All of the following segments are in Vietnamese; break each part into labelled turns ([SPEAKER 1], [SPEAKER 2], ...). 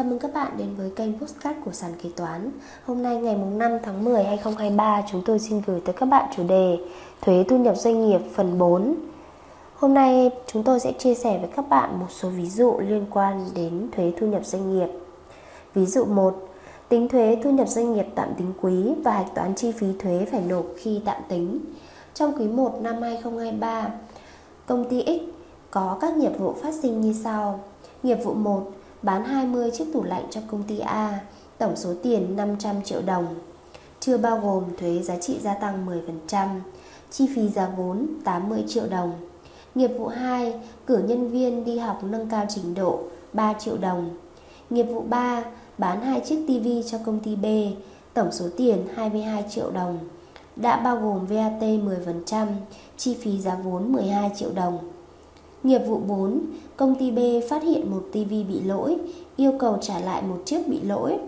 [SPEAKER 1] Chào mừng các bạn đến với kênh Postcard của Sàn Kế Toán. Hôm nay ngày 5 tháng 10 2023 chúng tôi xin gửi tới các bạn chủ đề Thuế thu nhập doanh nghiệp phần 4 Hôm nay chúng tôi sẽ chia sẻ với các bạn một số ví dụ liên quan đến thuế thu nhập doanh nghiệp. Ví dụ 1 Tính thuế thu nhập doanh nghiệp tạm tính quý và hạch toán chi phí thuế phải nộp khi tạm tính. Trong quý 1 năm 2023 Công ty X có các nghiệp vụ phát sinh như sau. Nghiệp vụ 1 bán 20 chiếc tủ lạnh cho công ty A, tổng số tiền 500 triệu đồng, chưa bao gồm thuế giá trị gia tăng 10%, chi phí giá vốn 80 triệu đồng. Nghiệp vụ 2, cử nhân viên đi học nâng cao trình độ 3 triệu đồng. Nghiệp vụ 3, bán 2 chiếc TV cho công ty B, tổng số tiền 22 triệu đồng. Đã bao gồm VAT 10%, chi phí giá vốn 12 triệu đồng. Nghiệp vụ 4, công ty B phát hiện một TV bị lỗi, yêu cầu trả lại một chiếc bị lỗi.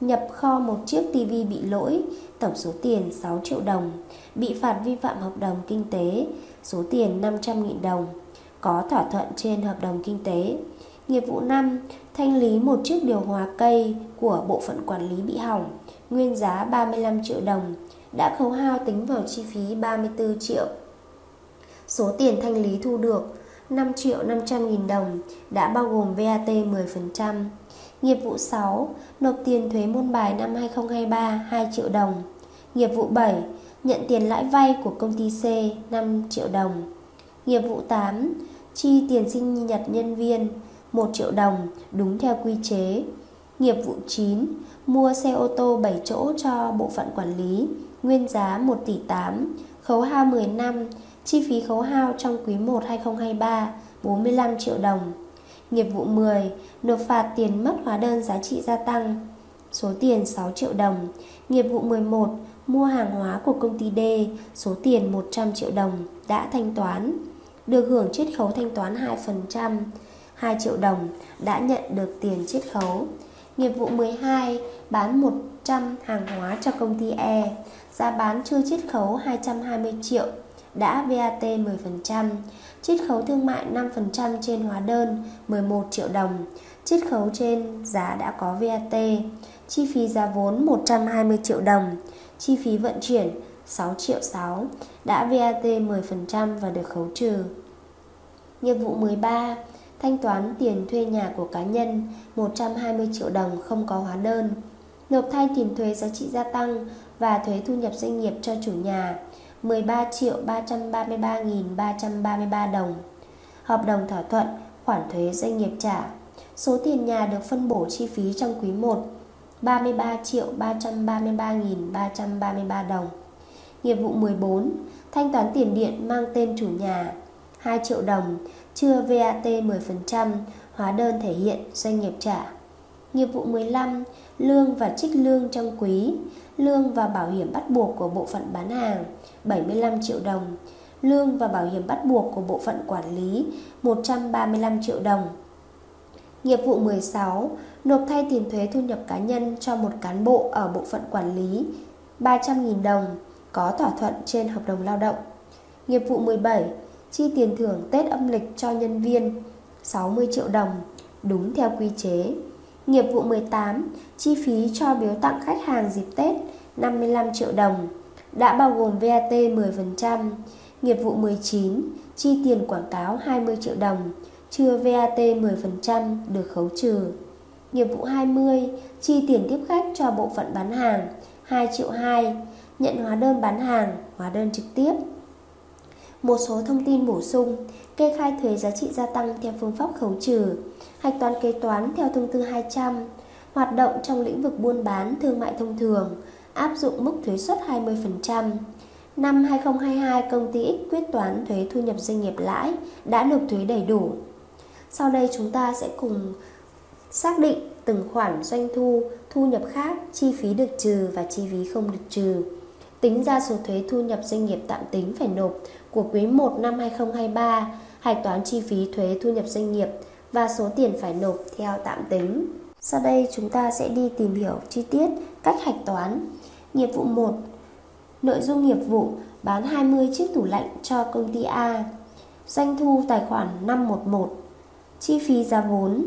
[SPEAKER 1] Nhập kho một chiếc TV bị lỗi, tổng số tiền 6 triệu đồng, bị phạt vi phạm hợp đồng kinh tế, số tiền 500.000 đồng, có thỏa thuận trên hợp đồng kinh tế. Nghiệp vụ 5, thanh lý một chiếc điều hòa cây của bộ phận quản lý bị hỏng, nguyên giá 35 triệu đồng, đã khấu hao tính vào chi phí 34 triệu. Số tiền thanh lý thu được 5 triệu 500 nghìn đồng đã bao gồm VAT 10%. Nghiệp vụ 6, nộp tiền thuế môn bài năm 2023 2 triệu đồng. Nghiệp vụ 7, nhận tiền lãi vay của công ty C 5 triệu đồng. Nghiệp vụ 8, chi tiền sinh nhật nhân viên 1 triệu đồng đúng theo quy chế. Nghiệp vụ 9, mua xe ô tô 7 chỗ cho bộ phận quản lý, nguyên giá 1 tỷ 8, khấu hao 10 năm, Chi phí khấu hao trong quý 1 2023 45 triệu đồng. Nghiệp vụ 10 nộp phạt tiền mất hóa đơn giá trị gia tăng số tiền 6 triệu đồng. Nghiệp vụ 11 mua hàng hóa của công ty D số tiền 100 triệu đồng đã thanh toán. Được hưởng chiết khấu thanh toán 2%, 2 triệu đồng đã nhận được tiền chiết khấu. Nghiệp vụ 12 bán 100 hàng hóa cho công ty E, giá bán chưa chiết khấu 220 triệu đã VAT 10%, chiết khấu thương mại 5% trên hóa đơn 11 triệu đồng, chiết khấu trên giá đã có VAT, chi phí giá vốn 120 triệu đồng, chi phí vận chuyển 6 triệu 6, đã VAT 10% và được khấu trừ. Nghiệp vụ 13, thanh toán tiền thuê nhà của cá nhân 120 triệu đồng không có hóa đơn, nộp thay tiền thuế giá trị gia tăng và thuế thu nhập doanh nghiệp cho chủ nhà 13 triệu 333.333 đồng. Hợp đồng thỏa thuận khoản thuế doanh nghiệp trả. Số tiền nhà được phân bổ chi phí trong quý 1 33 triệu 333.333 đồng. Nghiệp vụ 14 thanh toán tiền điện mang tên chủ nhà 2 triệu đồng, chưa VAT 10%, hóa đơn thể hiện doanh nghiệp trả. Nghiệp vụ 15 lương và trích lương trong quý, lương và bảo hiểm bắt buộc của bộ phận bán hàng 75 triệu đồng, lương và bảo hiểm bắt buộc của bộ phận quản lý 135 triệu đồng. Nghiệp vụ 16, nộp thay tiền thuế thu nhập cá nhân cho một cán bộ ở bộ phận quản lý 300.000 đồng, có thỏa thuận trên hợp đồng lao động. Nghiệp vụ 17, chi tiền thưởng Tết âm lịch cho nhân viên 60 triệu đồng, đúng theo quy chế. Nghiệp vụ 18, chi phí cho biếu tặng khách hàng dịp Tết 55 triệu đồng, đã bao gồm VAT 10%. Nghiệp vụ 19, chi tiền quảng cáo 20 triệu đồng, chưa VAT 10% được khấu trừ. Nghiệp vụ 20, chi tiền tiếp khách cho bộ phận bán hàng 2 triệu 2, nhận hóa đơn bán hàng, hóa đơn trực tiếp. Một số thông tin bổ sung, kê khai thuế giá trị gia tăng theo phương pháp khấu trừ, hạch toán kế toán theo thông tư 200, hoạt động trong lĩnh vực buôn bán thương mại thông thường, áp dụng mức thuế suất 20%. Năm 2022, công ty X quyết toán thuế thu nhập doanh nghiệp lãi đã nộp thuế đầy đủ. Sau đây chúng ta sẽ cùng xác định từng khoản doanh thu, thu nhập khác, chi phí được trừ và chi phí không được trừ. Tính ra số thuế thu nhập doanh nghiệp tạm tính phải nộp của quý 1 năm 2023, hạch toán chi phí thuế thu nhập doanh nghiệp và số tiền phải nộp theo tạm tính. Sau đây chúng ta sẽ đi tìm hiểu chi tiết cách hạch toán. Nghiệp vụ 1 Nội dung nghiệp vụ bán 20 chiếc tủ lạnh cho công ty A Doanh thu tài khoản 511 Chi phí giá vốn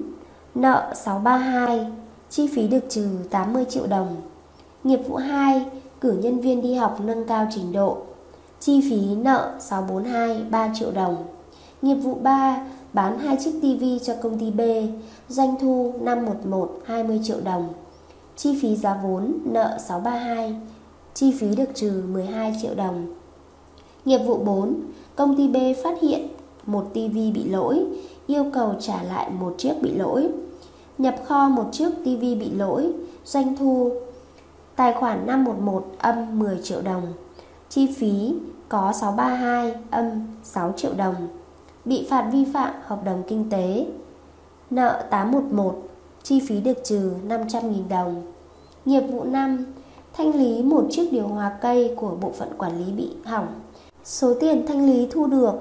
[SPEAKER 1] Nợ 632 chi phí được trừ 80 triệu đồng. Nghiệp vụ 2, cử nhân viên đi học nâng cao trình độ. Chi phí nợ 642 3 triệu đồng. Nghiệp vụ 3, bán hai chiếc TV cho công ty B, doanh thu 511 20 triệu đồng. Chi phí giá vốn nợ 632, chi phí được trừ 12 triệu đồng. Nghiệp vụ 4, công ty B phát hiện một TV bị lỗi, yêu cầu trả lại một chiếc bị lỗi. Nhập kho một chiếc TV bị lỗi, doanh thu tài khoản 511 âm 10 triệu đồng. Chi phí có 632 âm 6 triệu đồng. Bị phạt vi phạm hợp đồng kinh tế. Nợ 811, chi phí được trừ 500.000 đồng. Nghiệp vụ 5, thanh lý một chiếc điều hòa cây của bộ phận quản lý bị hỏng. Số tiền thanh lý thu được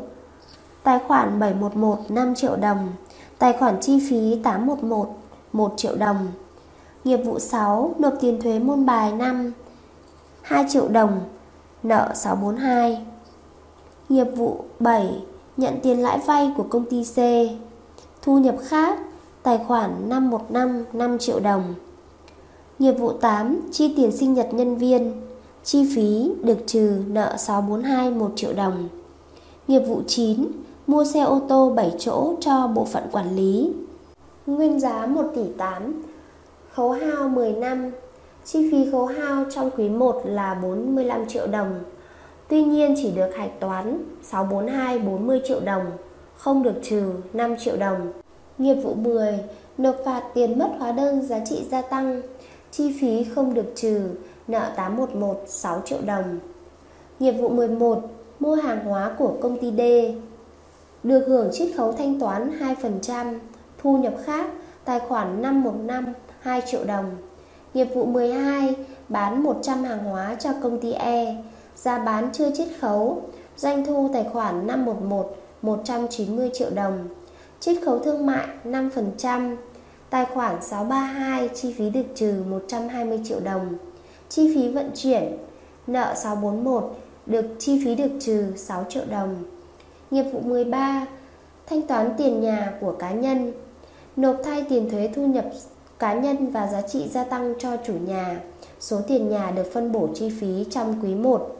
[SPEAKER 1] Tài khoản 711 5 triệu đồng Tài khoản chi phí 811 1 triệu đồng Nghiệp vụ 6 Nộp tiền thuế môn bài 5 2 triệu đồng, Nợ 642 Nghiệp vụ 7 Nhận tiền lãi vay của công ty C. Thu nhập khác, Tài khoản 515 5 triệu đồng. Nghiệp vụ 8 Chi tiền sinh nhật nhân viên. Chi phí được trừ nợ 642 1 triệu đồng. Nghiệp vụ 9 Mua xe ô tô 7 chỗ cho bộ phận quản lý. Nguyên giá 1 tỷ 8 Khấu hao 10 năm, Chi phí khấu hao trong quý 1 là 45 triệu đồng. Tuy nhiên chỉ được hạch toán 642 40 triệu đồng, Không được trừ 5 triệu đồng. Nghiệp vụ 10 Nộp phạt tiền mất hóa đơn giá trị gia tăng, Chi phí không được trừ Nợ 811 6 triệu đồng. Nghiệp vụ 11 Mua hàng hóa của công ty D, Được hưởng chiết khấu thanh toán 2% Thu nhập khác, Tài khoản 515 2 triệu đồng. Nghiệp vụ 12 Bán 100 hàng hóa cho công ty E. Giá bán chưa chiết khấu. Doanh thu tài khoản 511 190 triệu đồng. Chiết khấu thương mại 5% Tài khoản 632 chi phí được trừ 120 triệu đồng. Chi phí vận chuyển, Nợ 641 được chi phí được trừ 6 triệu đồng. Nghiệp vụ 13 Thanh toán tiền nhà của cá nhân. Nộp thay tiền thuế thu nhập cá nhân và giá trị gia tăng cho chủ nhà. Số tiền nhà được phân bổ chi phí trong quý 1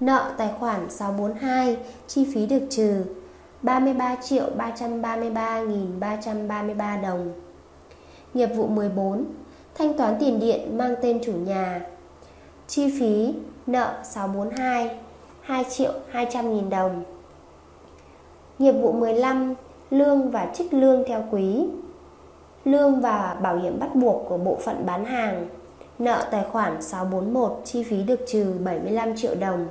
[SPEAKER 1] Nợ tài khoản 642 Chi phí được trừ 33 triệu 333.333 đồng. Nghiệp vụ 14 Thanh toán tiền điện mang tên chủ nhà. Chi phí nợ 642 2 triệu 200 nghìn đồng. Nghiệp vụ 15 Lương và trích lương theo quý. Lương và bảo hiểm bắt buộc của bộ phận bán hàng. Nợ tài khoản 641 chi phí được trừ 75 triệu đồng.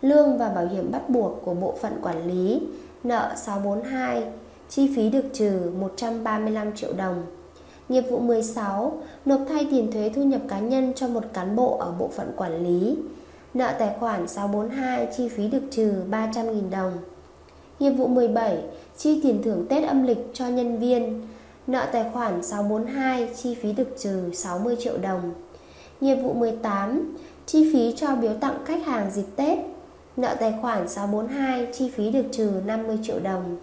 [SPEAKER 1] Lương và bảo hiểm bắt buộc của bộ phận quản lý, Nợ 642 chi phí được trừ 135 triệu đồng. Nghiệp vụ 16 Nộp thay tiền thuế thu nhập cá nhân cho một cán bộ ở bộ phận quản lý. Nợ tài khoản 642 chi phí được trừ 300.000 đồng. Nghiệp vụ 17 Chi tiền thưởng Tết âm lịch cho nhân viên Nợ tài khoản 642 chi phí được trừ 60 triệu đồng. Nghiệp vụ 18 Chi phí cho biếu tặng khách hàng dịp Tết. Nợ tài khoản 642 chi phí được trừ 50 triệu đồng.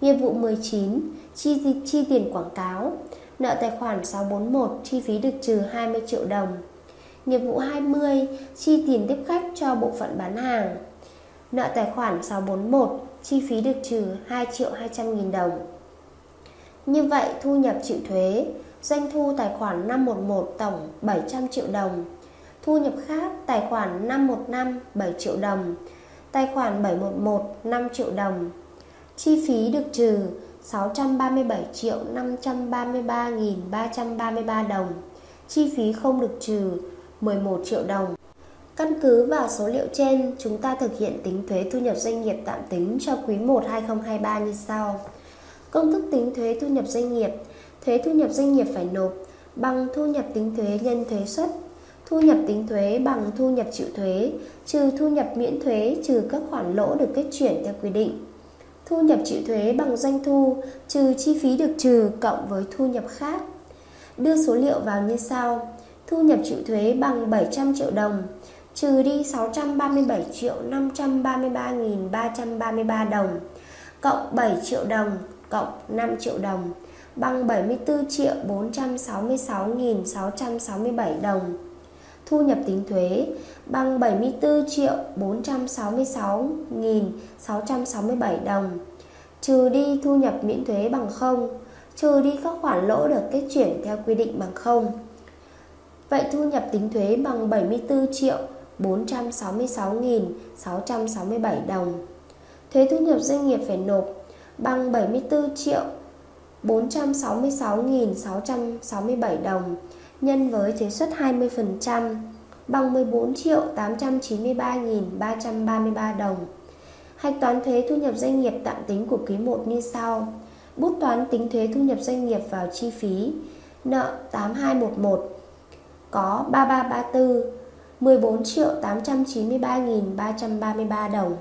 [SPEAKER 1] Nghiệp vụ 19 Chi, chi tiền quảng cáo. Nợ tài khoản 641 chi phí được trừ 20 triệu đồng. Nghiệp vụ 20 chi tiền tiếp khách cho bộ phận bán hàng. Nợ tài khoản 641 chi phí được trừ 2 triệu 200 nghìn đồng. Như vậy thu nhập chịu thuế Doanh thu tài khoản 511 tổng 700 triệu đồng. Thu nhập khác tài khoản 515 7 triệu đồng. Tài khoản 711 5 triệu đồng. Chi phí được trừ 637 triệu 533.333 đồng. Chi phí không được trừ 11 triệu đồng. Căn cứ vào số liệu trên, chúng ta thực hiện tính thuế thu nhập doanh nghiệp tạm tính cho quý 1 2023 như sau. Công thức tính thuế thu nhập doanh nghiệp Thuế thu nhập doanh nghiệp phải nộp bằng thu nhập tính thuế nhân thuế suất Thu nhập tính thuế bằng thu nhập chịu thuế trừ thu nhập miễn thuế trừ các khoản lỗ được kết chuyển theo quy định Thu nhập chịu thuế bằng doanh thu trừ chi phí được trừ cộng với thu nhập khác. Đưa số liệu vào như sau. Thu nhập chịu thuế bằng 700 triệu đồng, trừ đi 637 triệu 533.333 đồng, cộng 7 triệu đồng, cộng 5 triệu đồng, bằng 74 triệu 466.667 đồng. Thu nhập tính thuế bằng 74 triệu 466.667 đồng. Trừ đi thu nhập miễn thuế bằng 0, trừ đi các khoản lỗ được kết chuyển theo quy định bằng 0. Vậy thu nhập tính thuế bằng 74 triệu 466.667 đồng. Thuế thu nhập doanh nghiệp phải nộp bằng 74 triệu 466.667 đồng nhân với thuế suất 20% bằng 14 triệu 893.333 đồng. Hạch toán thuế thu nhập doanh nghiệp tạm tính của quý 1 như sau. Bút toán tính thuế thu nhập doanh nghiệp vào chi phí nợ 8211 có 3334 14 triệu 893.333 đồng.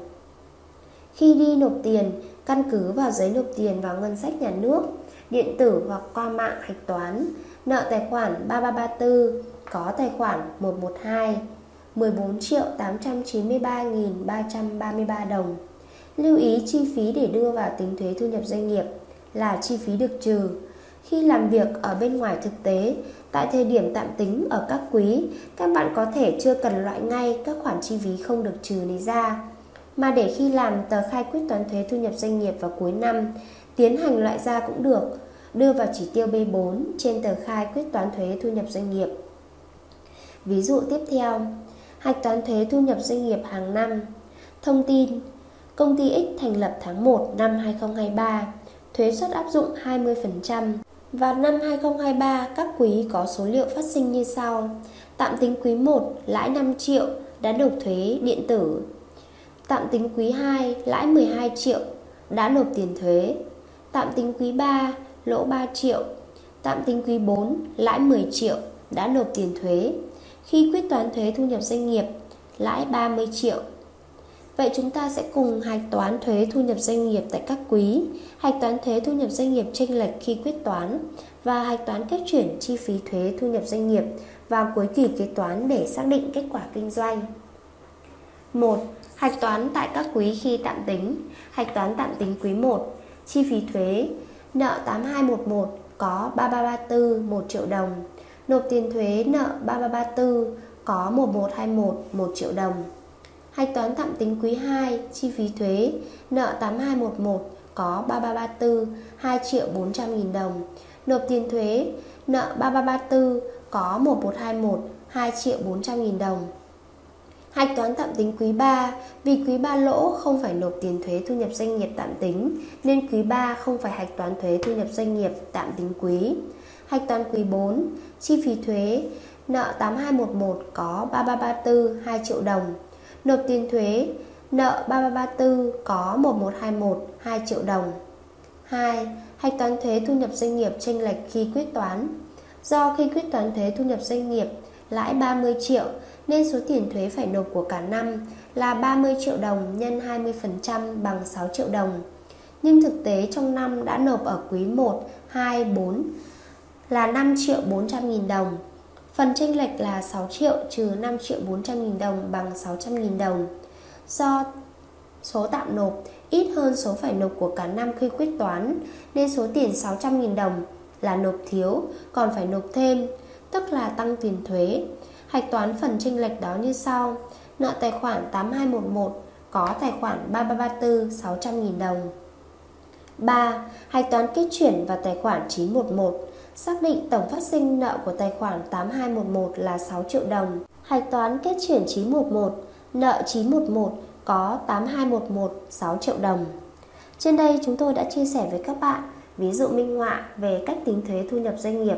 [SPEAKER 1] Khi đi nộp tiền, căn cứ vào giấy nộp tiền vào ngân sách nhà nước, điện tử hoặc qua mạng hạch toán, nợ tài khoản 3334 có tài khoản 112 14 triệu 893.333 đồng. Lưu ý chi phí để đưa vào tính thuế thu nhập doanh nghiệp là chi phí được trừ. Khi làm việc ở bên ngoài thực tế, tại thời điểm tạm tính ở các quý, các bạn có thể chưa cần loại ngay các khoản chi phí không được trừ này ra, mà để khi làm tờ khai quyết toán thuế thu nhập doanh nghiệp vào cuối năm, tiến hành loại ra cũng được, đưa vào chỉ tiêu B4 trên tờ khai quyết toán thuế thu nhập doanh nghiệp. Ví dụ tiếp theo, hạch toán thuế thu nhập doanh nghiệp hàng năm. Thông tin, công ty X thành lập tháng 1 năm 2023, thuế suất áp dụng 20%. và năm 2023, các quý có số liệu phát sinh như sau. Tạm tính quý 1, lãi 5 triệu, đã nộp thuế điện tử. Tạm tính quý 2, lãi 12 triệu, đã nộp tiền thuế. Tạm tính quý 3, lỗ 3 triệu. Tạm tính quý 4, lãi 10 triệu, đã nộp tiền thuế. Khi quyết toán thuế thu nhập doanh nghiệp, lãi 30 triệu. Vậy chúng ta sẽ cùng hạch toán thuế thu nhập doanh nghiệp tại các quý, hạch toán thuế thu nhập doanh nghiệp chênh lệch khi quyết toán và hạch toán kết chuyển chi phí thuế thu nhập doanh nghiệp vào cuối kỳ kế toán để xác định kết quả kinh doanh. 1. Hạch toán tại các quý khi tạm tính. Hạch toán tạm tính quý 1. Chi phí thuế, nợ 8211 có 3334 1 triệu đồng nộp tiền thuế, nợ 3334 có 1121 1 triệu đồng. Hạch toán tạm tính quý 2 chi phí thuế, nợ 8211 có 3334 2 triệu 400 nghìn đồng. Nộp tiền thuế, nợ 3334 có 1121 2 triệu 400 nghìn đồng. Hạch toán tạm tính quý 3 Vì quý 3 lỗ không phải nộp tiền thuế thu nhập doanh nghiệp tạm tính, Nên quý 3 không phải hạch toán thuế thu nhập doanh nghiệp tạm tính quý. Hạch toán quý 4 Chi phí thuế, Nợ 8211 có 3334 2 triệu đồng. Nộp tiền thuế, Nợ 3334 có 1121 2 triệu đồng. 2. Hạch toán thuế thu nhập doanh nghiệp chênh lệch khi quyết toán. Do khi quyết toán thuế thu nhập doanh nghiệp lãi 30 triệu nên số tiền thuế phải nộp của cả năm là 30 triệu đồng nhân 20% bằng 6 triệu đồng. Nhưng thực tế trong năm đã nộp ở quý 1, 2, 4 là 5 triệu 400 nghìn đồng. Phần tranh lệch là 6 triệu trừ 5 triệu 400 nghìn đồng bằng 600 nghìn đồng. Do số tạm nộp ít hơn số phải nộp của cả năm khi quyết toán nên số tiền 600 nghìn đồng là nộp thiếu còn phải nộp thêm tức là tăng tiền thuế Hạch toán phần chênh lệch đó như sau. Nợ tài khoản 8211 có tài khoản 3334 600.000 đồng. 3. Hạch toán kết chuyển vào tài khoản 911 Xác định tổng phát sinh nợ của tài khoản 8211 là 6 triệu đồng. Hạch toán kết chuyển 911 Nợ 911 có 8211 6 triệu đồng. Trên đây chúng tôi đã chia sẻ với các bạn ví dụ minh họa về cách tính thuế thu nhập doanh nghiệp